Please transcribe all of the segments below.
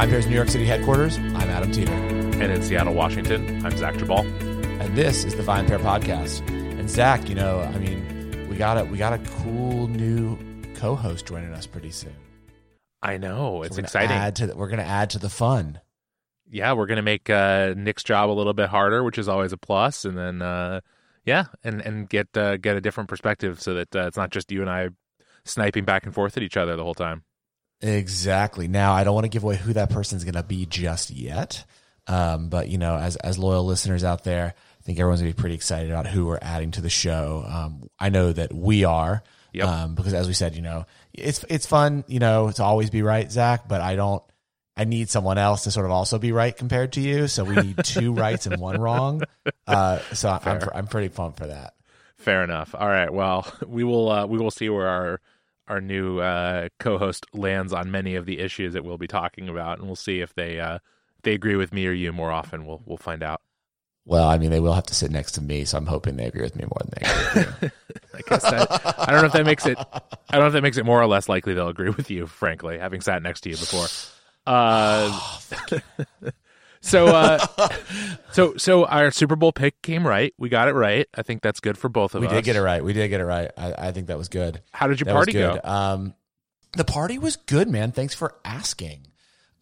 VinePair's New York City headquarters, I'm Adam Teeter. And in Seattle, Washington, I'm Zach Geballe. And this is the Vine VinePair podcast. And Zach, you know, I mean, we got a we got a cool new co-host joining us pretty soon. I know it's we're exciting. Add to the, we're going to add to the fun. yeah, we're gonna make uh, Nick's job a little bit harder, which is always a plus, and then uh, yeah, and and get uh, get a different perspective so that uh, it's not just you and I sniping back and forth at each other the whole time. Exactly. Now, I don't want to give away who that person's going to be just yet. Um, but you know, as as loyal listeners out there, I think everyone's gonna be pretty excited about who we're adding to the show. Um, I know that we are, Yep. um, because as we said, you know, it's it's fun, you know, to always be right, Zach. But I don't. I need someone else to sort of also be right compared to you. So we need two rights and one wrong. Uh, so I'm I'm pretty pumped for that. Fair enough. All right. Well, we will uh, we will see where our our new uh, co-host lands on many of the issues that we'll be talking about, and we'll see if they uh, if they agree with me or you more often. We'll we'll find out. Well, I mean, they will have to sit next to me, so I'm hoping they agree with me more than they agree with you. I guess that I don't know if that makes it I don't know if that makes it more or less likely they'll agree with you, frankly, having sat next to you before. Uh, so uh, so so our Super Bowl pick came right. We got it right. I think that's good for both of we us. We did get it right. We did get it right. I, I think that was good. How did your That party good. go? Um, the party was good, man. Thanks for asking.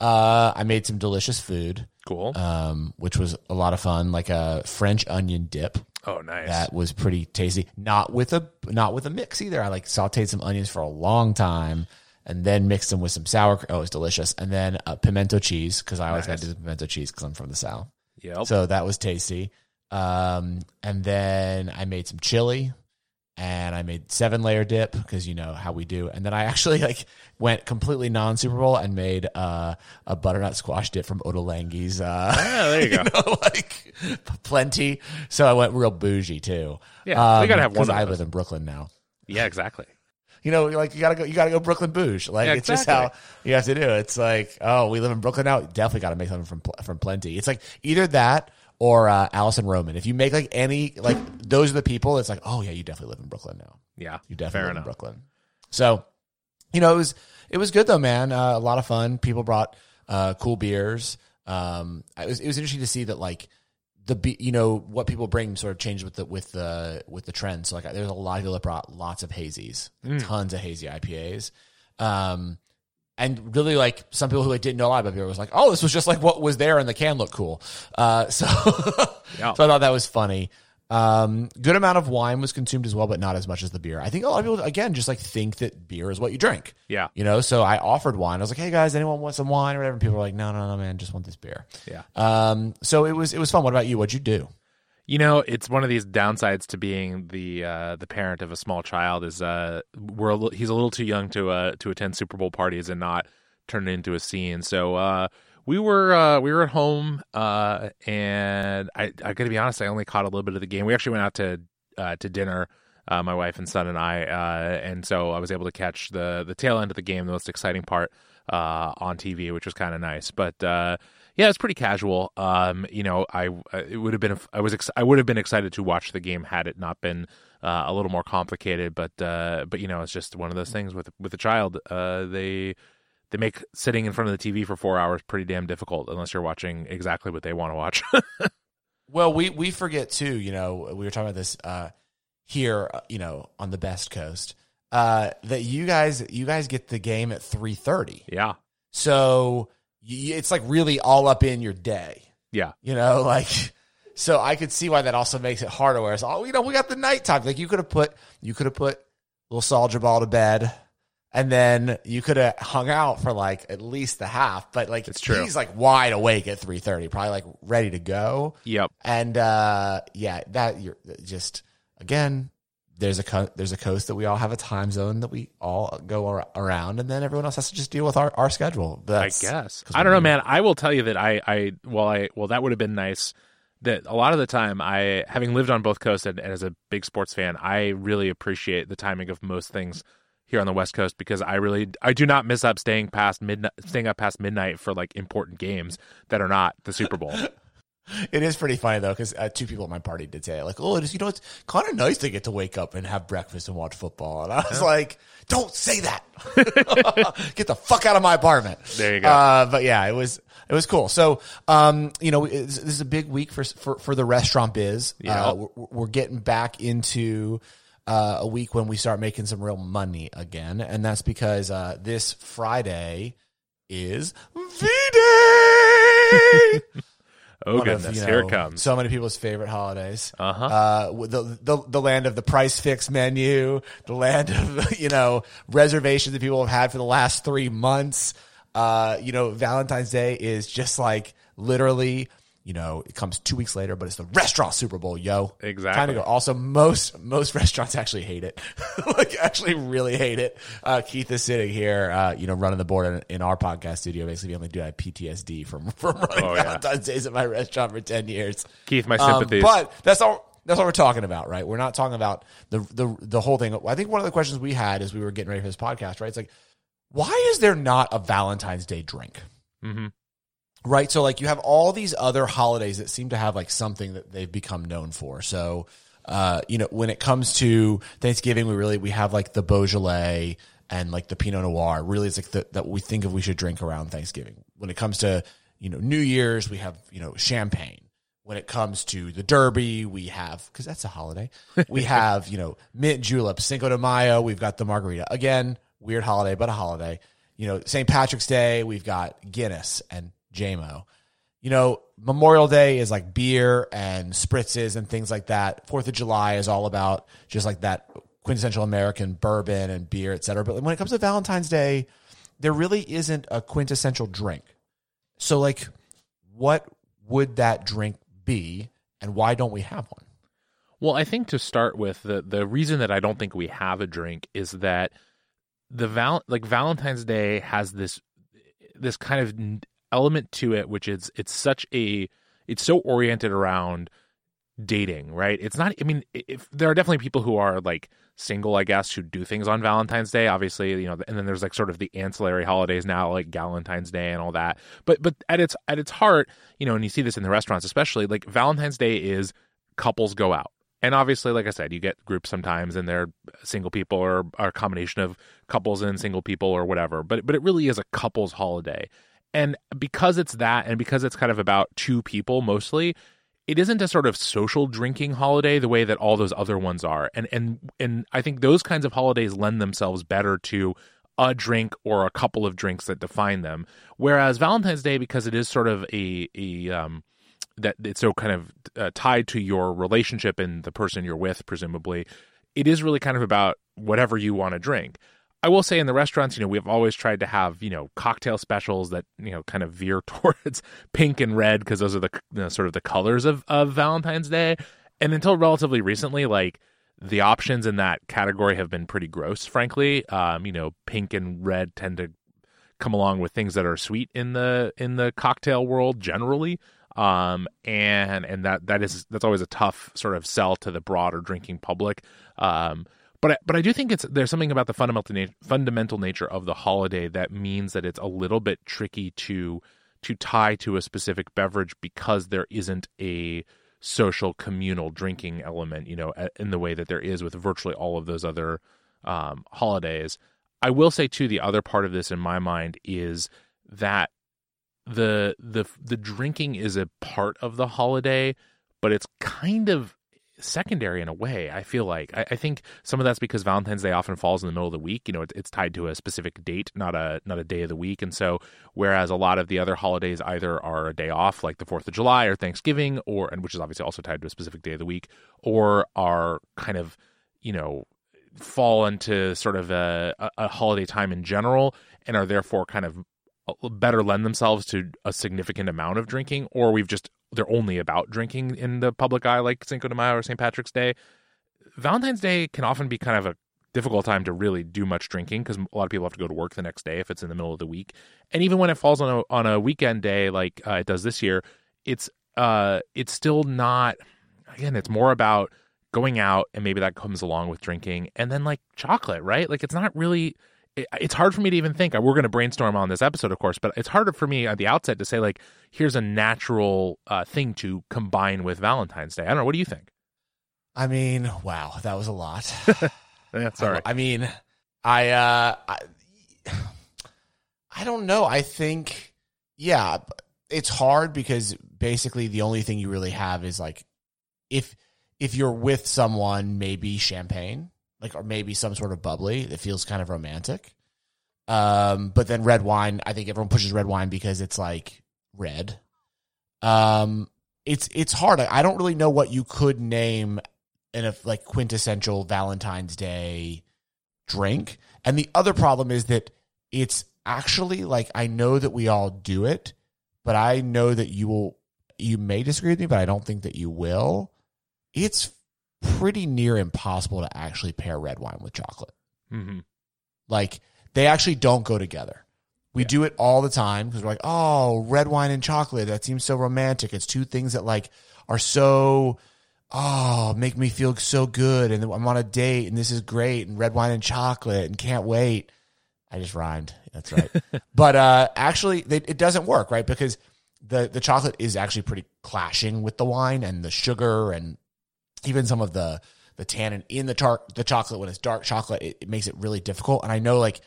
Uh, I made some delicious food, Cool. um, which was a lot of fun, like a French onion dip. oh, nice. That was pretty tasty. Not with a not with a mix either. I like sautéed some onions for a long time, and then mixed them with some sour. Oh, it was delicious. And then uh, pimento cheese because I always got Nice. to do the pimento cheese because I'm from the south. yep. So that was tasty. Um, and then I made some chili and I made seven layer dip because you know how we do. And then I actually like went completely non Super Bowl and made uh, a butternut squash dip from Ottolenghi's. Uh, yeah, there you go. know, like plenty. So I went real bougie too. Yeah, we gotta have one because I live in Brooklyn now. Yeah, exactly. You know, like you gotta go, you gotta go Brooklyn bouge. Like Yeah, it's just how you have to do. it. It's like, oh, we live in Brooklyn now. Definitely got to make something from from Plenty. It's like either that or uh, Alison Roman. If you make like any like those are the people. It's like, oh yeah, you definitely live in Brooklyn now. Yeah, You definitely live in. Brooklyn. So, you know, it was it was good though, man. Uh, a lot of fun. People brought uh, cool beers. Um, it was it was interesting to see that like the you know what people bring sort of changed with the with the with the trend. So like there's a lot of people that brought lots of hazies, tons of hazy IPAs. Um, and really like some people who like, didn't know a lot about beer was like, oh, this was just like what was there and the can looked cool. Uh, so, Yeah. so I thought that was funny. Um, good amount of wine was consumed as well, but not as much as the beer. I think a lot of people again just like think that beer is what you drink. Yeah. You know, so I offered wine. I was like, "Hey guys, anyone want some wine or whatever?" And people were like, "No, no, no, man, just want this beer." Yeah. Um, so it was it was fun. What about you? What'd you do? You know, it's one of these downsides to being the uh, the parent of a small child is uh, we're a he's a little too young to uh, to attend Super Bowl parties and not turn it into a scene. So uh, we were uh, we were at home, uh, and I I got to be honest, I only caught a little bit of the game. We actually went out to uh, to dinner, uh, my wife and son and I, uh, and so I was able to catch the the tail end of the game, the most exciting part uh, on TV, which was kind of nice. But yeah, it's pretty casual. Um, you know, I it would have been I was ex- I would have been excited to watch the game had it not been a little more complicated. But but you know, it's just one of those things with with a child. They they make sitting in front of the TV for four hours pretty damn difficult unless you're watching exactly what they want to watch. Well, we we forget too. You know, we were talking about this uh, here. uh, You know, on the best coast, uh, that you guys you guys get the game at three thirty. yeah, So y it's like really all up in your day. yeah, You know, like so I could see why that also makes it harder. Whereas, oh, you know, we got the nighttime. Like you could have put you could have put little Soldier Ball to bed, and then you could have hung out for like at least the half. But like It's true. he's like wide awake at three thirty, probably like ready to go. yep. And uh, yeah, that you're just again. There's a co- there's a coast that we all have a time zone that we all go ar- around, and then everyone else has to just deal with our, our schedule. I guess I don't know, man. I will tell you that I, I, well, I, well, that would have been nice. That a lot of the time, I, having lived on both coasts and, and as a big sports fan, I really appreciate the timing of most things here on the West Coast because I really, I do not miss up staying past midnight, staying up past midnight for like important games that are not the Super Bowl. It is pretty funny though, because uh, two people at my party did say like, "Oh, it is, you know, it's kind of nice to get to wake up and have breakfast and watch football." And I was like, don't say that. Get the fuck out of my apartment. There you go. Uh, but yeah, it was it was cool. So, um, you know, this is a big week for for, for the restaurant biz. Yeah. Uh, we're, we're getting back into uh, a week when we start making some real money again, and that's because uh, this Friday is V Day. Oh One of, goodness, you here it comes. So many people's favorite holidays. Uh-huh. Uh, the, the the land of the price fix menu, the land of you know reservations that people have had for the last three months. Uh, you know, Valentine's Day is just like literally. You know, it comes two weeks later, but it's the restaurant Super Bowl, yo. Exactly. Kind of go. Also, most most restaurants actually hate it. like, actually, really hate it. Uh, Keith is sitting here, uh, you know, running the board in, in our podcast studio, basically being like, "Dude, I have PTSD from from running Oh, yeah. Valentine's Days at my restaurant for ten years." Keith, my Um, sympathies. but that's all. That's what we're talking about, right? We're not talking about the the the whole thing. I think one of the questions we had as we were getting ready for this podcast, right? It's like, why is there not a Valentine's Day drink? Mhm. Right. So like you have all these other holidays that seem to have like something that they've become known for. So, uh, you know, when it comes to Thanksgiving, we really, we have like the Beaujolais and like the Pinot Noir. Really, it's like the, that we think of we should drink around Thanksgiving. When it comes to, you know, New Year's, we have, you know, champagne. When it comes to the Derby, we have, cause that's a holiday. We have, you know, mint julep, Cinco de Mayo. We've got the margarita. Again, weird holiday, but a holiday. You know, St. Patrick's Day, we've got Guinness and JMO. You know, Memorial Day is like beer and spritzes and things like that. Fourth of July is all about just like that quintessential American bourbon and beer, et cetera. But when it comes to Valentine's Day, there really isn't a quintessential drink. So, like, what would that drink be, and why don't we have one? Well, I think to start with, the the reason that I don't think we have a drink is that the val like Valentine's Day has this this kind of element to it, which is it's such a it's so oriented around dating, right? It's not. I mean, if there are definitely people who are like single, I guess, who do things on Valentine's Day. Obviously, you know, and then there's like sort of the ancillary holidays now, like Valentine's Day and all that. But but at its at its heart, you know, and you see this in the restaurants, especially like Valentine's Day is couples go out. And obviously, like I said, you get groups sometimes, and they're single people or, or a combination of couples and single people or whatever. But but it really is a couples holiday, and because it's that, and because it's kind of about two people mostly, it isn't a sort of social drinking holiday the way that all those other ones are. And and and I think those kinds of holidays lend themselves better to a drink or a couple of drinks that define them. Whereas Valentine's Day, because it is sort of a a um, that it's so kind of uh, tied to your relationship and the person you're with, presumably, it is really kind of about whatever you want to drink. I will say in the restaurants, you know, we've always tried to have, you know, cocktail specials that, you know, kind of veer towards pink and red because those are the you know, sort of the colors of, of Valentine's Day. And until relatively recently, like the options in that category have been pretty gross, frankly. Um, you know, pink and red tend to come along with things that are sweet in the in the cocktail world generally um and and that that is that's always a tough sort of sell to the broader drinking public um but I, but I do think it's there's something about the fundamental fundamental nature of the holiday that means that it's a little bit tricky to to tie to a specific beverage because there isn't a social communal drinking element you know in the way that there is with virtually all of those other um holidays. I will say too the other part of this in my mind is that the the the drinking is a part of the holiday, but it's kind of secondary in a way. I feel like I, I think some of that's because Valentine's Day often falls in the middle of the week. You know, it, it's tied to a specific date, not a not a day of the week, and so whereas a lot of the other holidays either are a day off, like the Fourth of July or Thanksgiving, or and which is obviously also tied to a specific day of the week, or are kind of you know fall into sort of a, a, holiday time in general and are therefore kind of uh, better lend themselves to a significant amount of drinking, or we've just they're only about drinking in the public eye, like Cinco de Mayo or St. Patrick's Day. Valentine's Day can often be kind of a difficult time to really do much drinking because a lot of people have to go to work the next day if it's in the middle of the week, and even when it falls on a on a weekend day like uh, it does this year, it's uh it's still not. Again, it's more about going out and maybe that comes along with drinking and then like chocolate right like it's not really it's hard for me to even think. We're going to brainstorm on this episode of course but it's harder for me at the outset to say like here's a natural uh, thing to combine with valentine's day. I don't know. What do you think? I mean, wow, that was a lot. sorry I, I mean, I uh I, I don't know. I think yeah, it's hard because basically the only thing you really have is like if if you're with someone, maybe champagne, like or maybe some sort of bubbly that feels kind of romantic. Um, but then red wine, I think everyone pushes red wine because it's like red. Um, it's it's hard. I don't really know what you could name in a like quintessential Valentine's Day drink. And the other problem is that it's actually like I know that we all do it, but I know that you will you may disagree with me, but I don't think that you will. It's pretty near impossible to actually pair red wine with chocolate. Mm-hmm. Like they actually don't go together. We do it all the time because we're like, oh, red wine and chocolate. That seems so romantic. It's two things that like are so, oh, make me feel so good. And I'm on a date and this is great. And red wine and chocolate and can't wait. I just rhymed. That's right. but uh, actually, they, it doesn't work, right? Because the the chocolate is actually pretty clashing with the wine and the sugar and even some of the the tannin in the tar- the chocolate when it's dark chocolate. It, it makes it really difficult. And I know like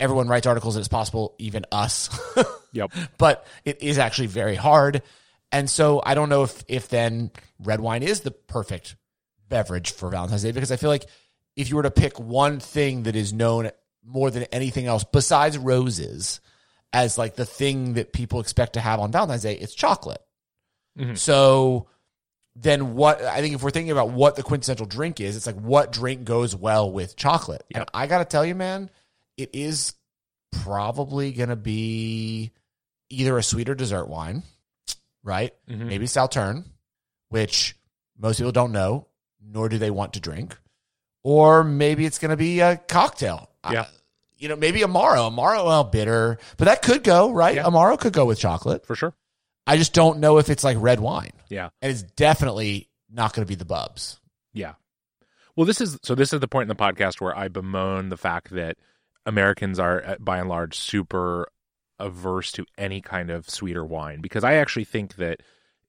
everyone writes articles that it's possible, even us. Yep. but it is actually very hard. And so I don't know if if then red wine is the perfect beverage for Valentine's Day because I feel like if you were to pick one thing that is known more than anything else besides roses as like the thing that people expect to have on Valentine's Day, it's chocolate. Mhm. So then what I think if we're thinking about what the quintessential drink is, it's like what drink goes well with chocolate. And I got to tell you, man, it is probably to be either a sweeter dessert wine, right? Mhm. Maybe Sauterne, which most people don't know, nor do they want to drink. Or maybe it's to be a cocktail. Yeah. Uh, you know, maybe Amaro. Amaro, well, bitter, but that could go, right? Yeah. Amaro could go with chocolate. For sure. I just don't know if it's like red wine. Yeah. And it's definitely not going to be the Bubs. Yeah. Well, this is so. This is the point in the podcast where I bemoan the fact that Americans are, uh, by and large, super averse to any kind of sweeter wine because I actually think that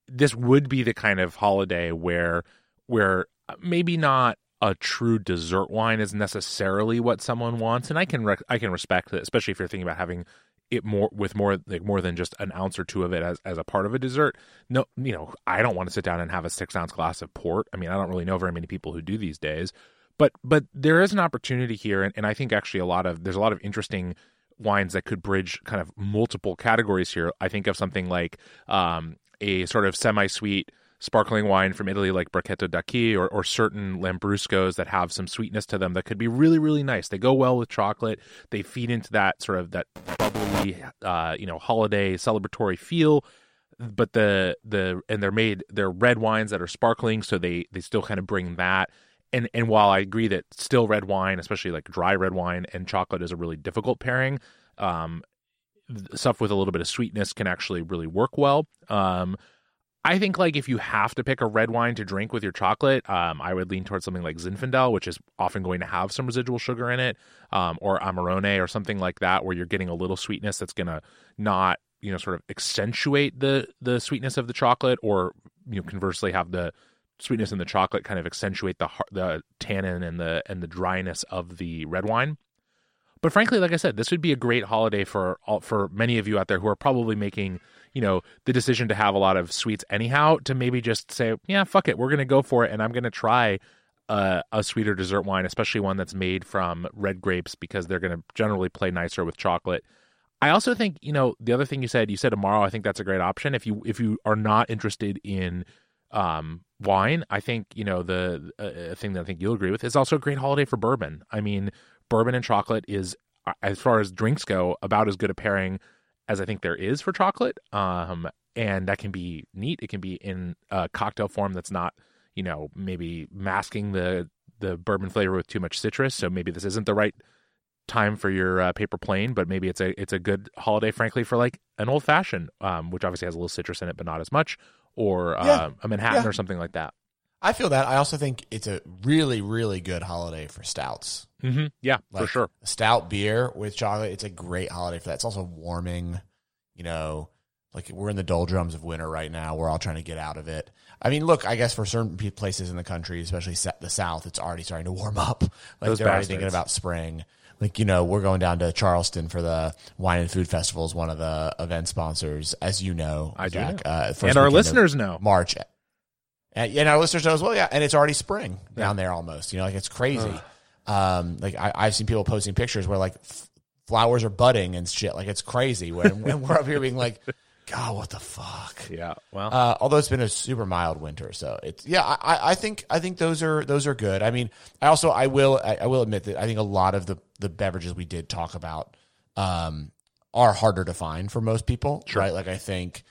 this would be the kind of holiday where where maybe not a true dessert wine is necessarily what someone wants, and I can rec- I can respect that, especially if you're thinking about having it more with more like more than just an ounce or two of it as as a part of a dessert. No, you know, I don't want to sit down and have a six ounce glass of port. I mean, I don't really know very many people who do these days, but but there is an opportunity here, and, and I think actually a lot of there's a lot of interesting wines that could bridge kind of multiple categories here. I think of something like um, a sort of semi sweet sparkling wine from Italy like Brachetto d'Acqui or, or certain Lambruscos that have some sweetness to them that could be really, really nice. They go well with chocolate. They feed into that sort of that bubbly, uh, you know, holiday celebratory feel. But the the and they're made they're red wines that are sparkling, so they they still kind of bring that. And and while I agree that still red wine, especially like dry red wine and chocolate, is a really difficult pairing. Um, stuff with a little bit of sweetness can actually really work well. Um, I think like if you have to pick a red wine to drink with your chocolate, um, I would lean towards something like Zinfandel, which is often going to have some residual sugar in it, um, or Amarone or something like that, where you're getting a little sweetness that's going to not you know sort of accentuate the the sweetness of the chocolate, or you know conversely have the sweetness in the chocolate kind of accentuate the the tannin and the and the dryness of the red wine. But frankly, like I said, this would be a great holiday for all, for many of you out there who are probably making, you know, the decision to have a lot of sweets anyhow. To maybe just say, yeah, fuck it, we're going to go for it, and I'm going to try uh, a sweeter dessert wine, especially one that's made from red grapes, because they're going to generally play nicer with chocolate. I also think, you know, the other thing you said, you said tomorrow, I think that's a great option if you if you are not interested in um, wine. I think you know the uh, thing that I think you'll agree with is also a great holiday for bourbon. I mean, bourbon and chocolate is, uh, as far as drinks go, about as good a pairing as I think there is for chocolate. Um, and that can be neat. It can be in a cocktail form that's not, you know, maybe masking the the bourbon flavor with too much citrus. So maybe this isn't the right time for your uh, paper plane, but maybe it's a it's a good holiday, frankly, for like an old fashioned, um, which obviously has a little citrus in it, but not as much, or Yeah. uh, a Manhattan Yeah. or something like that. I feel that. I also think it's a really, really good holiday for stouts. Mm-hmm. Yeah, for sure. Stout beer with chocolate, it's a great holiday for that. It's also warming, you know, like we're in the doldrums of winter right now. We're all trying to get out of it. I mean, look, I guess for certain places in the country, especially the South, it's already starting to warm up. Like Those they're already thinking about spring. like you know we're going down to Charleston for the wine and food festival is one of the event sponsors, as you know. I do know. Uh, first And our listeners know. March. And, and our listeners know as well, yeah. And it's already spring down there almost. You know, like it's crazy. Um, like I, I've seen people posting pictures where like f- flowers are budding and shit. Like it's crazy. When, when we're up here being like, God, what the fuck? Yeah. Well, Uh, although it's been a super mild winter, so it's yeah. I, I- I think I think those are those are good. I mean, I also I will I, I will admit that I think a lot of the the beverages we did talk about um, are harder to find for most people, right? Like I think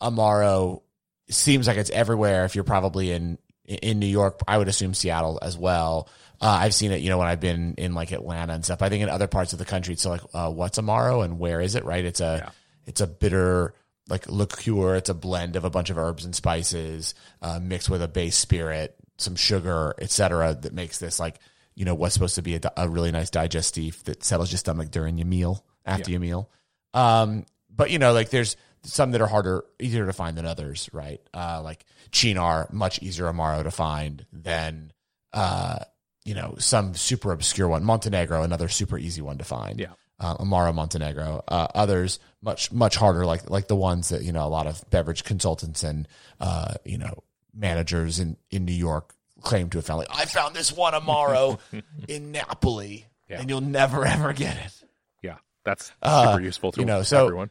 Amaro seems like it's everywhere. If you're probably in in New York, I would assume Seattle as well. Uh, I've seen it, you know, when I've been in like Atlanta and stuff. I think in other parts of the country, it's like, uh, what's Amaro and where is it? Right? It's a it's a bitter like liqueur. It's a blend of a bunch of herbs and spices uh, mixed with a base spirit, some sugar, etc. That makes this like you know what's supposed to be a, a really nice digestif that settles your stomach during your meal after your meal. Um, but you know, like there's some that are harder, easier to find than others, right? Uh, like Cynar, much easier Amaro to find than, uh, you know, some super obscure one. Montenegro, another super easy one to find. Yeah. Uh, Amaro Montenegro. Uh, others much much harder, like like the ones that you know a lot of beverage consultants and uh, you know managers in in New York claim to have found. Like I found this one Amaro in Napoli, Yeah. and you'll never ever get it. yeah. That's super uh, useful to you know, so- everyone.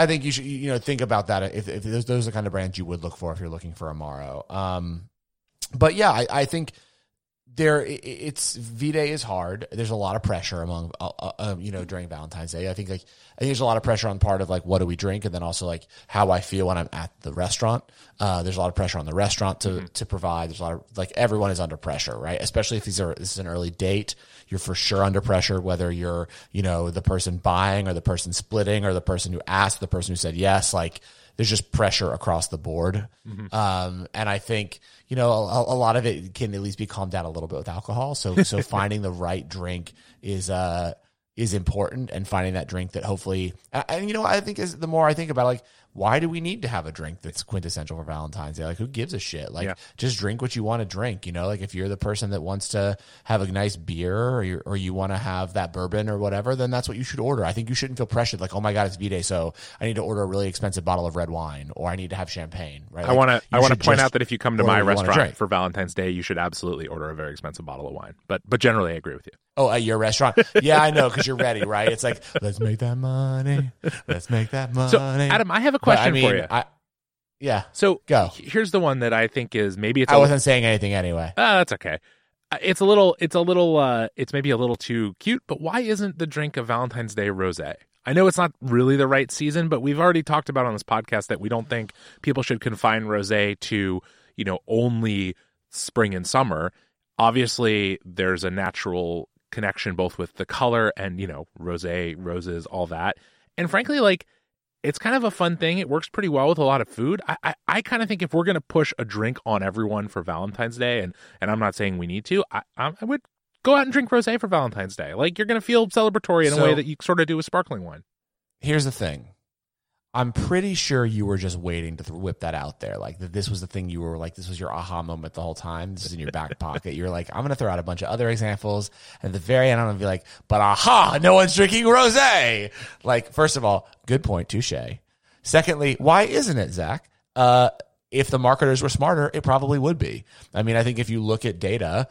I think you should you know think about that if, if those those are the kind of brands you would look for if you're looking for Amaro. Um, but yeah, I, I think there it's V Day is hard. There's a lot of pressure among uh, uh, um, you know during Valentine's Day. I think like I think there's a lot of pressure on part of like what do we drink, and then also like how I feel when I'm at the restaurant. Uh, there's a lot of pressure on the restaurant to to provide. There's a lot of like everyone is under pressure, right? Especially if these are this is an early date. You're for sure under pressure, whether you're you know the person buying or the person splitting or the person who asked, the person who said yes. Like there's just pressure across the board. Um, and I think, you know, a, a lot of it can at least be calmed down a little bit with alcohol. So, so finding the right drink is, uh, is important and finding that drink that hopefully, and, and you know, I think is the more I think about it, like, why do we need to have a drink that's quintessential for Valentine's Day? Like, who gives a shit? Like, Yeah. just drink what you want to drink. You know, like if you're the person that wants to have a nice beer or, you or you want to have that bourbon or whatever, then that's what you should order. I think you shouldn't feel pressured. Like, oh my god, it's V Day, so I need to order a really expensive bottle of red wine or I need to have champagne. Right? I want to. I want to point out that if you come to my what you wanna restaurant for Valentine's Day, you should absolutely order a very expensive bottle of wine. But but generally, I agree with you. Oh, at your restaurant? Yeah, I know because you're ready, right? It's like let's make that money. Let's make that money. So Adam, I have a question I mean, for you. I, yeah, so go. Here's the one that I think is maybe it's. I a- wasn't saying anything anyway. Ah, that's okay. Uh, It's a little. It's a little. uh It's maybe a little too cute. But why isn't the drink of Valentine's Day rosé? I know it's not really the right season, but we've already talked about on this podcast that we don't think people should confine rosé to you know only spring and summer. Obviously, there's a natural connection both with the color and you know rosé, roses, all that. And frankly, like it's kind of a fun thing. It works pretty well with a lot of food. I I, I kind of think if we're gonna push a drink on everyone for Valentine's Day, and and I'm not saying we need to, I I I would go out and drink rosé for Valentine's Day. Like you're gonna feel celebratory in a way that you sort of do with sparkling wine. Here's the thing. I'm pretty sure you were just waiting to th- whip that out there. Like that this was the thing you were like, this was your aha moment the whole time. This is in your back pocket. You're like, I'm going to throw out a bunch of other examples. And at the very end, I'm going to be like, but aha, no one's drinking rose. Like, first of all, good point. Touche. Secondly, why isn't it, Zach? Uh, if the marketers were smarter, it probably would be. I mean, I think if you look at data,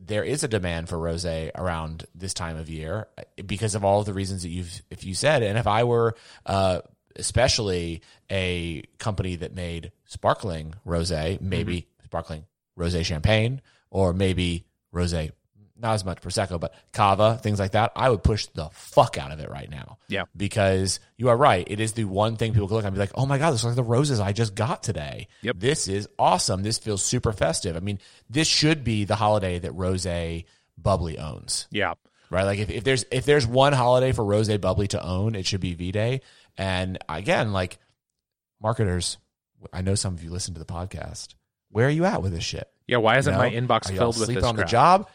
there is a demand for rosé around this time of year because of all of the reasons that you've if you said and if I were uh, especially a company that made sparkling rosé maybe mm-hmm. sparkling rosé champagne or maybe rosé not as much prosecco but cava things like that I would push the fuck out of it right now Yeah. because you are right it is the one thing people can look at and be like oh my god this looks like the roses I just got today Yep. this is awesome. This feels super festive. I mean, this should be the holiday that Rose Bubbly owns, Yeah. right? Like if, if there's if there's one holiday for Rose Bubbly to own, it should be V Day. And again, like marketers, I know some of you listen to the podcast. Where are you at with this shit? Yeah. Why isn't You my inbox Are filled with this on the job?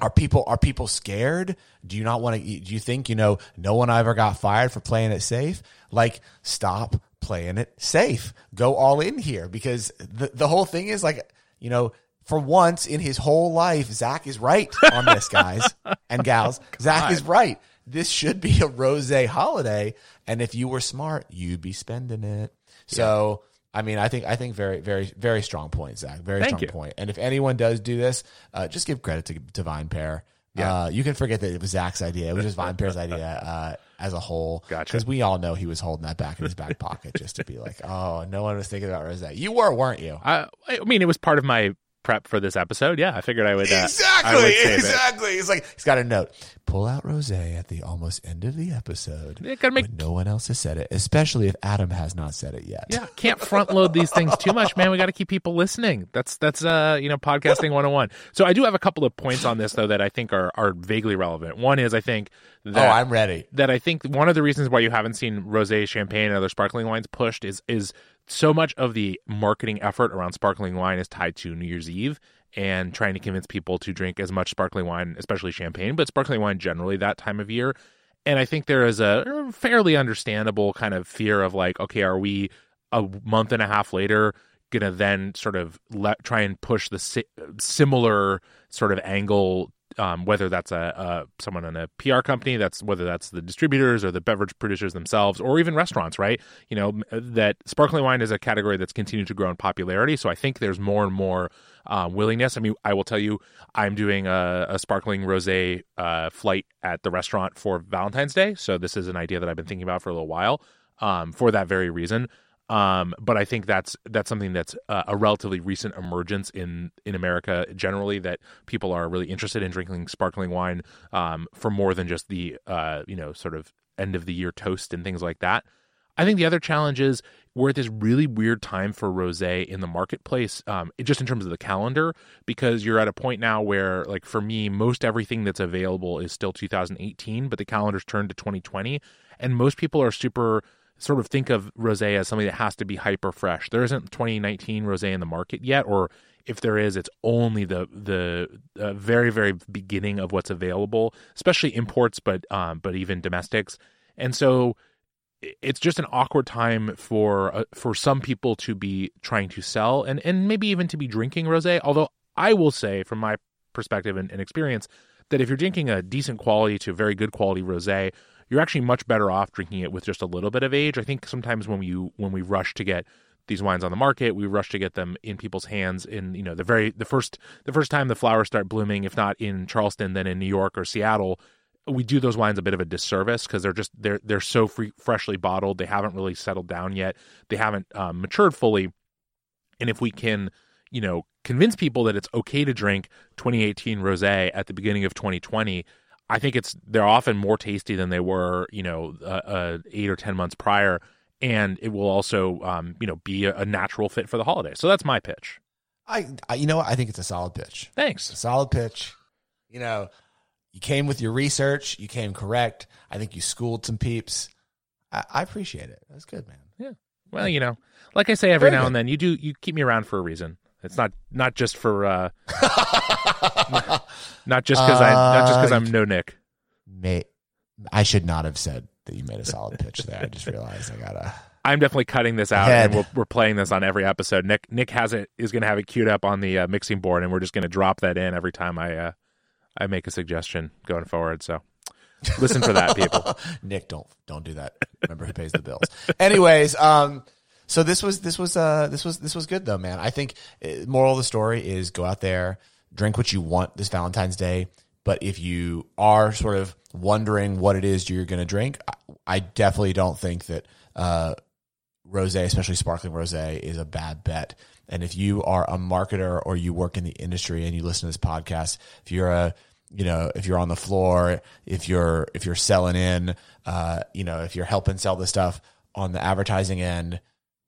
Are people are people scared? Do you not want to? Do you think you know no one ever got fired for playing it safe? Like stop playing it safe. Go all in here because the the whole thing is like you know for once in his whole life, Zach is right on this, guys and gals. Oh, Zach is right. This should be a rose holiday, and if you were smart, you'd be spending it. So, I mean, I think I think very very very strong point, Zach. Very Thank strong you. point. And if anyone does do this, uh, just give credit to, to VinePair. Yeah. Uh, you can forget that it was Zach's idea. It was just VinePair's idea uh, as a whole. Gotcha. Because we all know he was holding that back in his back pocket just to be like, oh, no one was thinking about rose. You were, weren't you? I, I mean, it was part of my prep for this episode. Yeah, I figured I would. Uh, I Exactly, would save it. exactly. It's like he's got a note. Pull out rose at the almost end of the episode. Yeah, gotta make- no one else has said it, especially if Adam has not said it yet. Yeah, can't front load these things too much, man. We got to keep people listening. That's that's uh you know podcasting 101. So I do have a couple of points on this though that I think are are vaguely relevant. One is I think Oh, I'm ready. that I think one of the reasons why you haven't seen rosé, champagne, and other sparkling wines pushed is is so much of the marketing effort around sparkling wine is tied to New Year's Eve and trying to convince people to drink as much sparkling wine, especially champagne, but sparkling wine generally that time of year. And I think there is a fairly understandable kind of fear of like, okay, are we a month and a half later going to then sort of let, try and push the si- similar sort of angle um, whether that's a, a someone in a PR company, that's whether that's the distributors or the beverage producers themselves, or even restaurants, right? You know that sparkling wine is a category that's continued to grow in popularity. So I think there's more and more uh, willingness. I mean, I will tell you, I'm doing a, a sparkling rosé uh, flight at the restaurant for Valentine's Day. So this is an idea that I've been thinking about for a little while, um, for that very reason. Um, but I think that's that's something that's uh, a relatively recent emergence in in America generally that people are really interested in drinking sparkling wine um, for more than just the uh, you know sort of end of the year toast and things like that. I think the other challenge is we're at this really weird time for rosé in the marketplace, um, just in terms of the calendar, because you're at a point now where, like for me, most everything that's available is still 2018, but the calendar's turned to 2020, and most people are super sort of think of rosé as something that has to be hyper fresh. There isn't 2019 rosé in the market yet, or if there is, it's only the the uh, very very beginning of what's available, especially imports, but um, but even domestics, and so it's just an awkward time for uh, for some people to be trying to sell and and maybe even to be drinking rosé. Although I will say, from my perspective and, and experience, that if you're drinking a decent quality to very good quality rosé, you're actually much better off drinking it with just a little bit of age. I think sometimes when you when we rush to get these wines on the market, we rush to get them in people's hands in you know the very the first the first time the flowers start blooming, if not in Charleston, then in New York or Seattle. We do those wines a bit of a disservice because they're just they're they're so free, freshly bottled. They haven't really settled down yet. They haven't um, matured fully. And if we can, you know, convince people that it's okay to drink 2018 rosé at the beginning of 2020, I think it's they're often more tasty than they were, you know, uh, uh, eight or ten months prior, and it will also, um, you know, be a, a natural fit for the holiday. So that's my pitch. I, I, you know. I think it's a solid pitch. Thanks. Solid pitch. You know, you came with your research. You came correct. I think you schooled some peeps. I, I appreciate it. That's good, man. Yeah. Well, you know, like I say every Very now good. and then, you do you keep me around for a reason. It's not not just for uh, not just because I not just because Uh, I'm no Nick. May, I should not have said that you made a solid pitch there. I just realized I gotta. I'm definitely cutting this out, Head. and we're, we're playing this on every episode. Nick Nick has it is going to have it queued up on the uh, mixing board, and we're just going to drop that in every time I uh, I make a suggestion going forward. So listen for that, people. Nick, don't don't do that. Remember who pays the bills. Anyways, um, so this was this was uh this was this was good though, man. I think uh, moral of the story is go out there, drink what you want this Valentine's Day. But if you are sort of wondering what it is you're going to drink, I, I definitely don't think that uh, rosé, especially sparkling rosé, is a bad bet. And if you are a marketer or you work in the industry and you listen to this podcast, if you're a you know, if you're on the floor, if you're if you're selling in, uh, you know, if you're helping sell the stuff on the advertising end,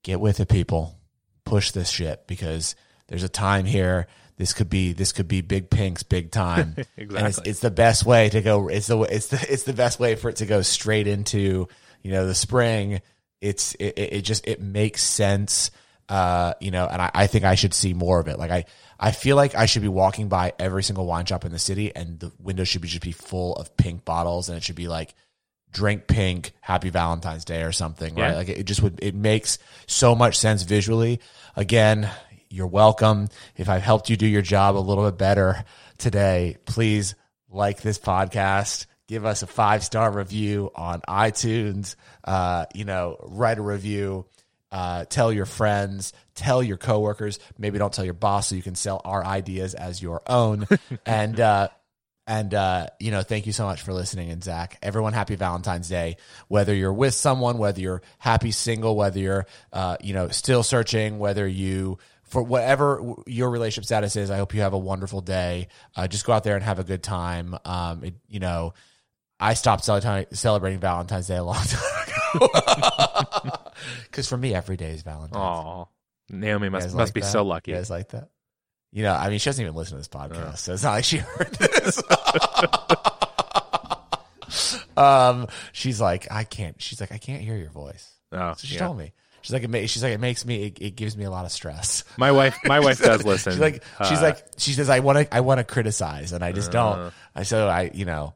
get with it, people. Push this shit because there's a time here. This could be this could be big pinks, big time. And it's, Exactly. it's the best way to go. It's the it's the it's the best way for it to go straight into you know the spring. It's it, it just it makes sense. Uh, you know, and I, I think I should see more of it. Like I, I feel like I should be walking by every single wine shop in the city, and the windows should be just be full of pink bottles, and it should be like drink pink, happy Valentine's Day or something, Yeah. right? Like it just would. It makes so much sense visually. Again, you're welcome. If I've helped you do your job a little bit better today, please like this podcast. Give us a five star review on iTunes. Uh, you know, write a review. Uh, tell your friends, tell your coworkers. Maybe don't tell your boss so you can sell our ideas as your own. and uh, and uh, you know, thank you so much for listening. And Zach, everyone, happy Valentine's Day. Whether you're with someone, whether you're happy single, whether you're uh, you know still searching, whether you for whatever your relationship status is, I hope you have a wonderful day. Uh, just go out there and have a good time. Um, it, you know, I stopped celebrating Valentine's Day a long time ago because for me, every day is Valentine's. Oh, Naomi must must like be that? so lucky. You guys like that? You know, I mean, she doesn't even listen to this podcast, so it's not like she heard this. um, she's like, I can't. She's like, I can't hear your voice. Oh, So she yeah. told me. She's like, it ma- she's like, it makes me, it, it gives me a lot of stress. My wife, my wife does listen. She's like, she's Uh, like, she says, I want to, I want to criticize, and I just don't. I so I, you know,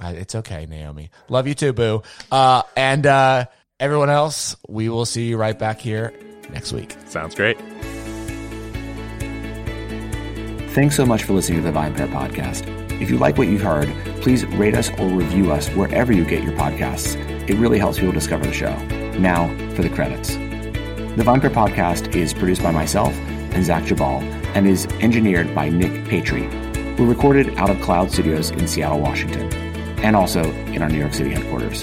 I, it's okay, Naomi. Love you too, boo. Uh, and uh, everyone else, we will see you right back here next week. sounds great. Thanks so much for listening to the VinePair podcast. If you like what you've heard, please rate us or review us wherever you get your podcasts. It really helps people discover the show. Now for the credits. The VinePair podcast is produced by myself and Zach Geballe and is engineered by Nick Patry. We're recorded out of Cloud Studios in Seattle, Washington, and also in our New York City headquarters.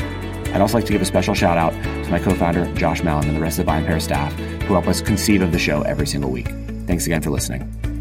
I'd also like to give a special shout out to my co-founder Josh Malin and the rest of the VinePair staff who help us conceive of the show every single week. Thanks again for listening.